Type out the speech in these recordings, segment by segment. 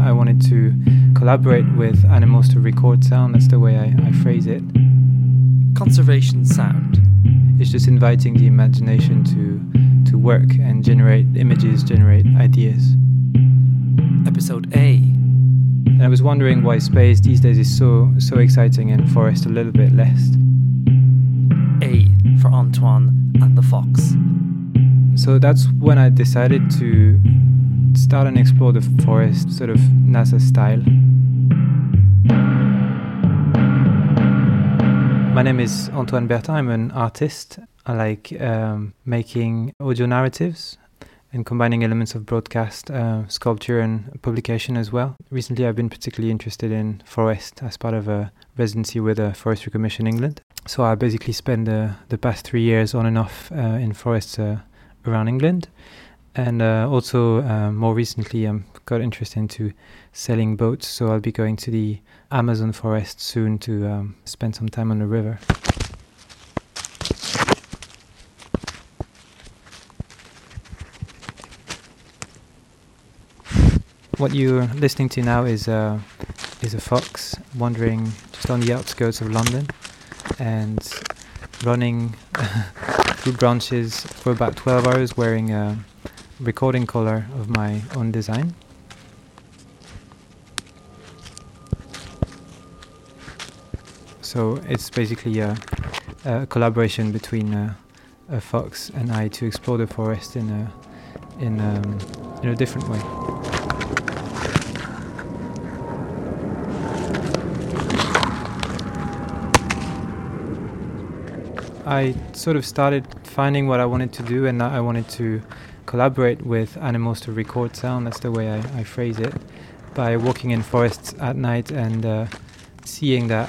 I wanted to collaborate with animals to record sound. That's the way I, I phrase it. Conservation sound. It's just inviting the imagination to, to work and generate images, generate ideas. Episode A. And I was wondering why space these days is so so exciting and forest a little bit less. A for Antoine and the fox. So that's when I decided to start and explore the forest, sort of NASA style. My name is Antoine Bertin. I'm an artist. I like um, making audio narratives and combining elements of broadcast, uh, sculpture, and publication as well. Recently, I've been particularly interested in forest as part of a residency with the Forestry Commission England. So I basically spent the, the past three years on and off uh, in forests uh, around England. And uh, also, uh, more recently, I'm got interested into selling boats. So I'll be going to the Amazon forest soon to um, spend some time on the river. What you're listening to now is uh, is a fox wandering just on the outskirts of London and running through branches for about 12 hours wearing a recording collar of my own design. So it's basically a, a collaboration between a, fox and I to explore the forest in a in um, in a different way. I sort of started finding what I wanted to do, and I wanted to collaborate with animals to record sound. That's the way I, I phrase it. By walking in forests at night and uh, seeing that,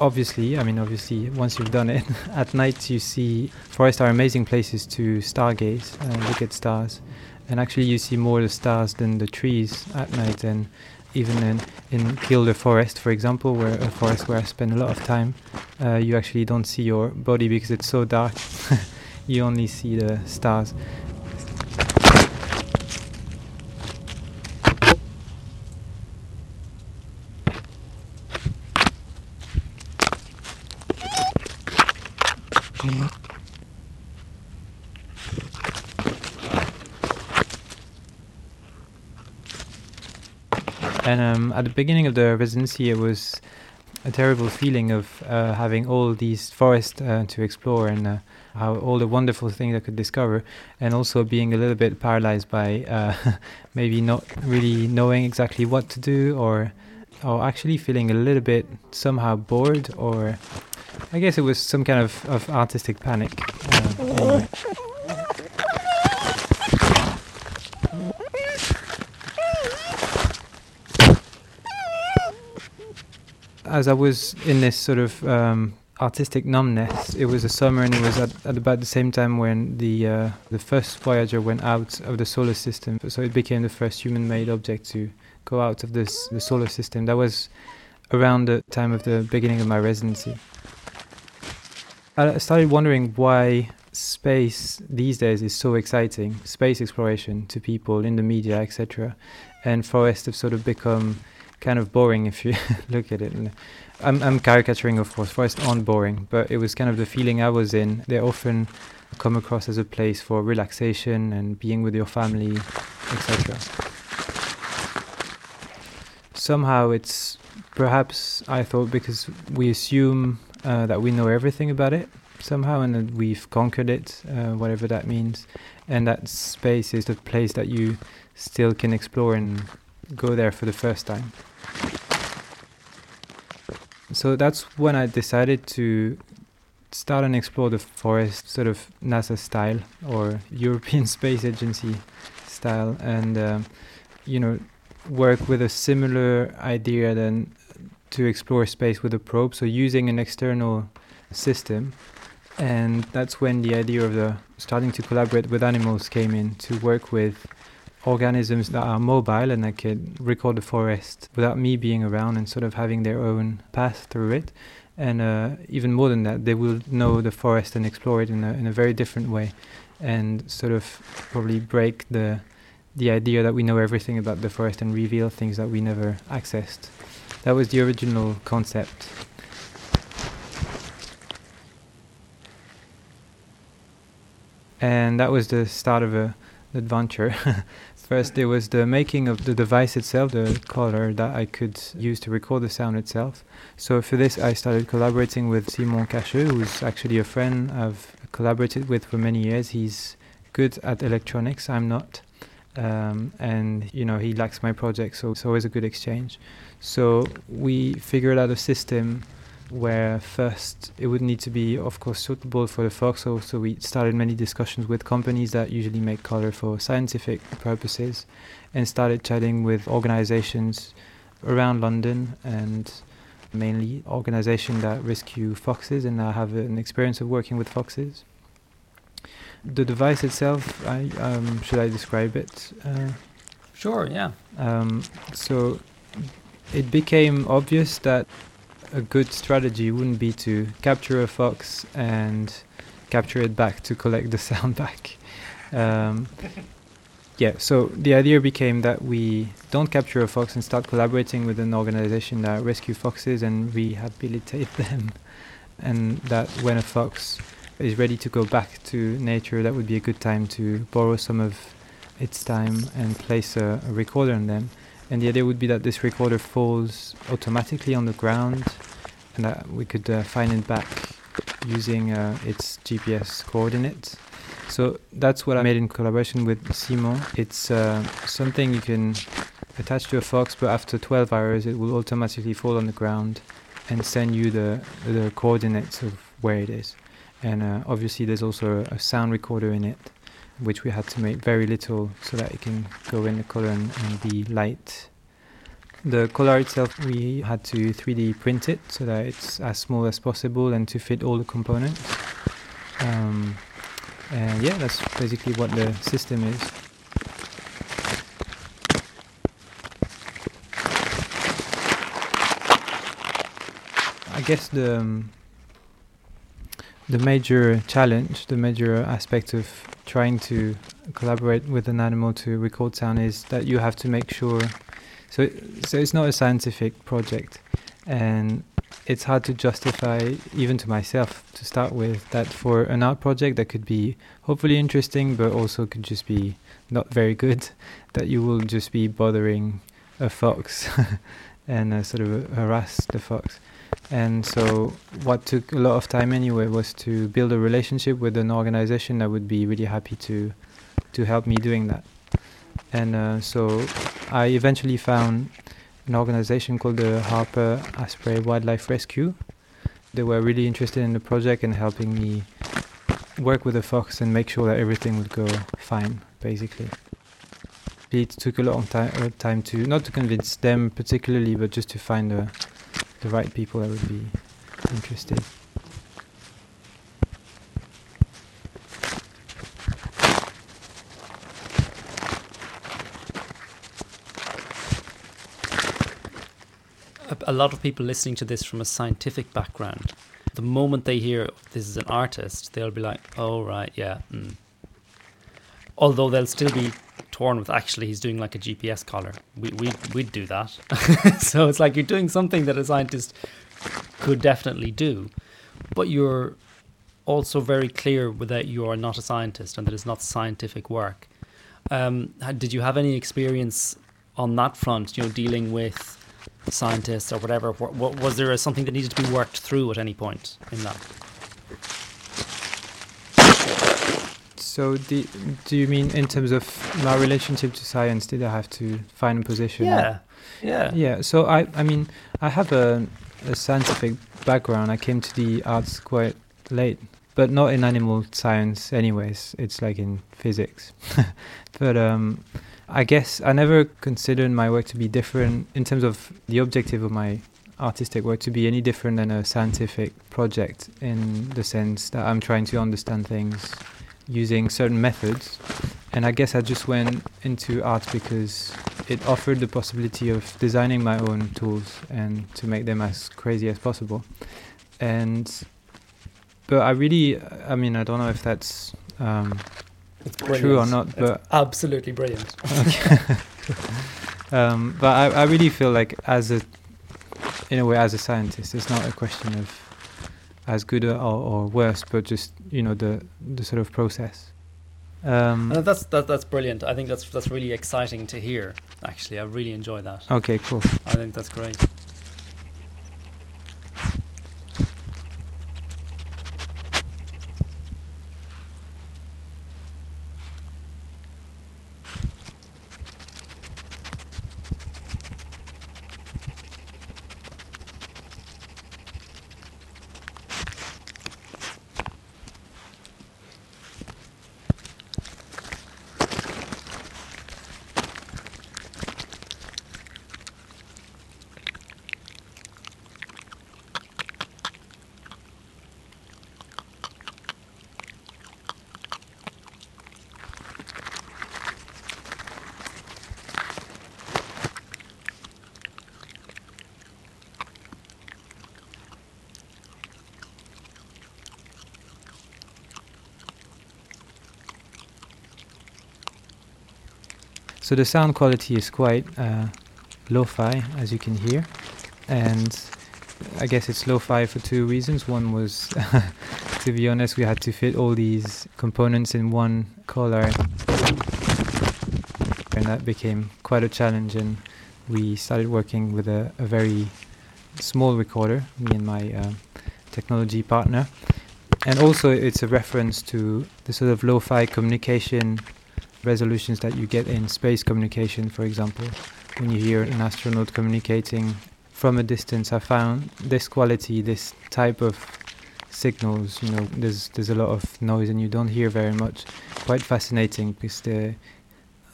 obviously, I mean, obviously, once you've done it, at night you see forests are amazing places to stargaze and look at stars. And actually, you see more the stars than the trees at night. And even in, in Kielder Forest, for example, where a forest where I spend a lot of time, uh, you actually don't see your body because it's so dark. you only see the stars. And um, at the beginning of the residency, it was a terrible feeling of uh, having all these forests uh, to explore and uh, how all the wonderful things I could discover, and also being a little bit paralyzed by uh, maybe not really knowing exactly what to do, or or actually feeling a little bit somehow bored, or I guess it was some kind of, of artistic panic. Uh, as I was in this sort of um, artistic numbness, it was a summer, and it was at, at about the same time when the uh, the first Voyager went out of the solar system. So it became the first human-made object to go out of this the solar system. That was around the time of the beginning of my residency. I started wondering why space these days is so exciting, space exploration to people in the media, etc. And forests have sort of become kind of boring if you look at it. I'm, I'm caricaturing, of course. Forests aren't boring, but it was kind of the feeling I was in. They often come across as a place for relaxation and being with your family, etc. Somehow it's perhaps I thought because we assume uh, that we know everything about it somehow and that we've conquered it, uh, whatever that means, and that space is the place that you still can explore and go there for the first time. So that's when I decided to start and explore the forest sort of NASA style or European Space Agency style and uh, you know work with a similar idea than to explore space with a probe so using an external system and that's when the idea of the starting to collaborate with animals came in to work with organisms that are mobile and that can record the forest without me being around and sort of having their own path through it. And uh, even more than that, they will know the forest and explore it in a, in a very different way and sort of probably break the the idea that we know everything about the forest and reveal things that we never accessed. That was the original concept. And that was the start of a, adventure. First, there was the making of the device itself, the collar that I could use to record the sound itself. So for this, I started collaborating with Simon Cacheux, who's actually a friend I've collaborated with for many years. He's good at electronics. I'm not. Um, and you know he likes my project, so it's always a good exchange. So we figured out a system where first it would need to be, of course, suitable for the foxhole. So we started many discussions with companies that usually make collar for scientific purposes, and started chatting with organizations around London and mainly organizations that rescue foxes and I have an experience of working with foxes. The device itself, I, um, should I describe it? Uh, sure, yeah. Um, so it became obvious that a good strategy wouldn't be to capture a fox and capture it back to collect the sound back. Um, yeah, so the idea became that we don't capture a fox and start collaborating with an organization that rescue foxes and rehabilitate them. And that when a fox is ready to go back to nature, that would be a good time to borrow some of its time and place a, a recorder on them. And the idea would be that this recorder falls automatically on the ground and that we could uh, find it back using uh, its GPS coordinates. So that's what I made in collaboration with Simon. It's uh, something you can attach to a fox, but after 12 hours, it will automatically fall on the ground and send you the the coordinates of where it is. And uh, obviously, there's also a, sound recorder in it, which we had to make very little so that it can go in the collar and, and be light. The collar itself, we had to 3D print it so that it's as small as possible and to fit all the components. Um, and yeah, that's basically what the system is. I guess the um, the major challenge, the major aspect of trying to collaborate with an animal to record sound is that you have to make sure. So, so it's not a scientific project, and it's hard to justify even to myself to start with that for an art project that could be hopefully interesting but also could just be not very good that you will just be bothering a fox and uh, sort of harass the fox and so what took a lot of time anyway was to build a relationship with an organization that would be really happy to to help me doing that and uh, so i eventually found an organization called the Harper Asprey Wildlife Rescue. They were really interested in the project and helping me work with the fox and make sure that everything would go fine, basically. It took a long time, uh, time to not to convince them particularly, but just to find the the right people that would be interested. a lot of people listening to this from a scientific background, the moment they hear this is an artist, they'll be like, "Oh right, yeah." Mm. Although they'll still be torn with actually he's doing like a GPS collar. We we we'd do that. so it's like you're doing something that a scientist could definitely do, but you're also very clear that you are not a scientist and that it's not scientific work. Um, did you have any experience on that front? You know, dealing with scientists or whatever? What, was there something that needed to be worked through at any point in that? So, do, do you mean in terms of my relationship to science? Did I have to find a position? Yeah, yeah, yeah. So I, I mean, I have a, a scientific background. I came to the arts quite late, but not in animal science. Anyways, it's like in physics. but um, I guess I never considered my work to be different in terms of the objective of my artistic work to be any different than a scientific project in the sense that I'm trying to understand things using certain methods. And I guess I just went into art because it offered the possibility of designing my own tools and to make them as crazy as possible. And but I really, I mean, I don't know if that's um, true or not, It's but absolutely brilliant. um, but I, I really feel like as a in a way as a scientist it's not a question of as good or, or worse but just you know the the sort of process um, And that's that, that's brilliant. I think that's that's really exciting to hear. Actually, I really enjoy that. okay cool I think that's great. So the sound quality is quite uh, lo-fi as you can hear. And I guess it's lo-fi for two reasons. One was to be honest we had to fit all these components in one collar and that became quite a challenge. And we started working with a, a very small recorder me and my uh, technology partner. And also it's a reference to the sort of lo-fi communication resolutions that you get in space communication for example. When you hear an astronaut communicating from a distance i found this quality this type of signals you know there's there's a lot of noise and you don't hear very much. Quite fascinating because they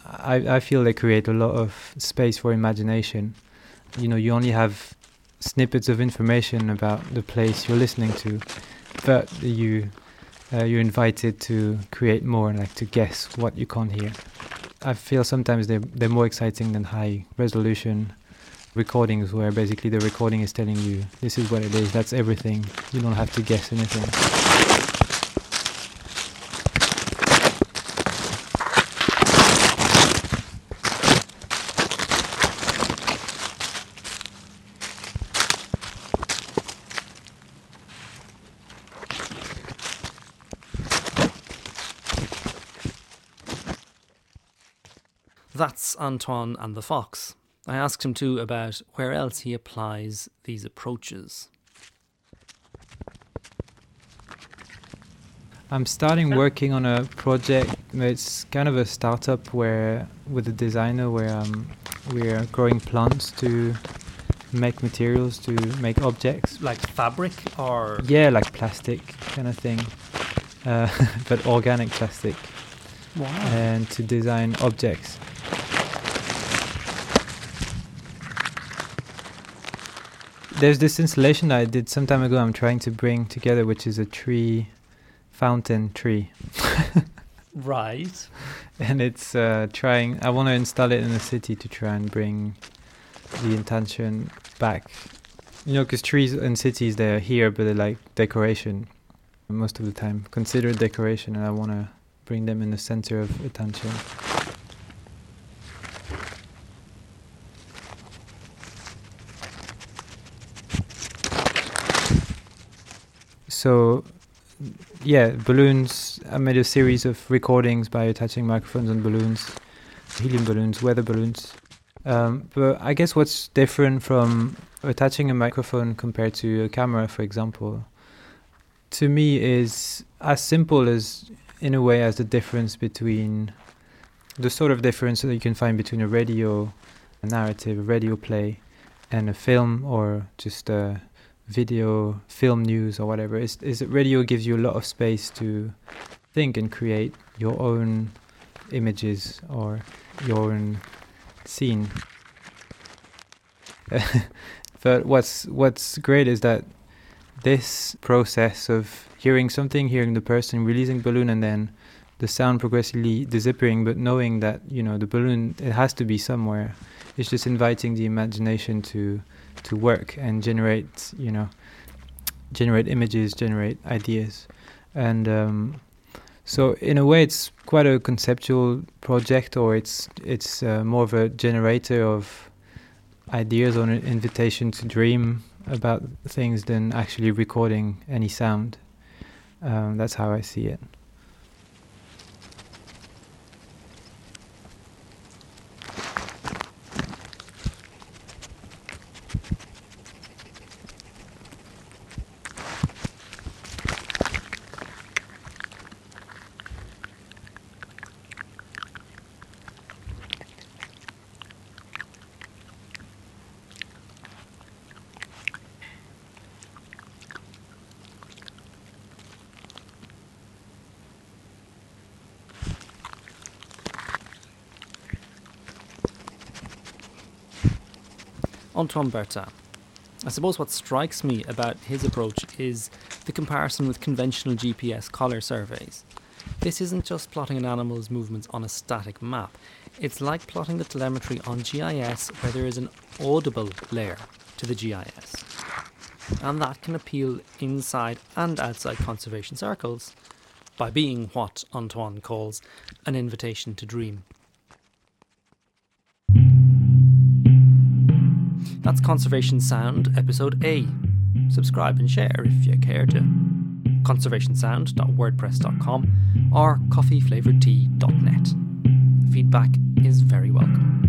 I, I feel they create a lot of space for imagination. You know you only have snippets of information about the place you're listening to but you uh, you're invited to create more and like to guess what you can't hear. I feel sometimes they're, they're more exciting than high resolution recordings where basically the recording is telling you this is what it is that's everything. You don't have to guess anything That's Antoine and the Fox. I asked him too about where else he applies these approaches. I'm starting working on a project. It's kind of a startup where, with a designer, where um, we're growing plants to make materials to make objects. Like fabric or Yeah, like plastic kind of thing, uh, but organic plastic, wow. and to design objects. There's this installation that I did some time ago. I'm trying to bring together, which is a tree fountain tree. right. and it's uh, trying. I want to install it in the city to try and bring the intention back. You know, because trees in cities they're here, but they're like decoration most of the time, considered decoration, and I want to bring them in the center of attention. So yeah, balloons. I made a series of recordings by attaching microphones on balloons, helium balloons, weather balloons. Um, but I guess what's different from attaching a microphone compared to a camera, for example, to me is as simple as, in a way, as the difference between the sort of difference that you can find between a radio a narrative, a radio play, and a film or just a video, film news or whatever is is that radio gives you a lot of space to think and create your own images or your own scene. but what's what's great is that this process of hearing something, hearing the person releasing balloon, and then the sound progressively disappearing, but knowing that you know the balloon it has to be somewhere. It's just inviting the imagination to to work and generate you know generate images generate ideas and um, So in a way, it's quite a conceptual project, or it's it's uh, more of a generator of ideas or an invitation to dream about things than actually recording any sound. Um, that's how I see it. Antoine Bertin. I suppose what strikes me about his approach is the comparison with conventional GPS collar surveys. This isn't just plotting an animal's movements on a static map, it's like plotting the telemetry on GIS where there is an audible layer to the GIS. And that can appeal inside and outside conservation circles by being what Antoine calls an invitation to dream. That's Conservation Sound, Episode A. Subscribe and share if you care to. conservationsound.wordpress.com or coffeeflavoredtea.net. Feedback is very welcome.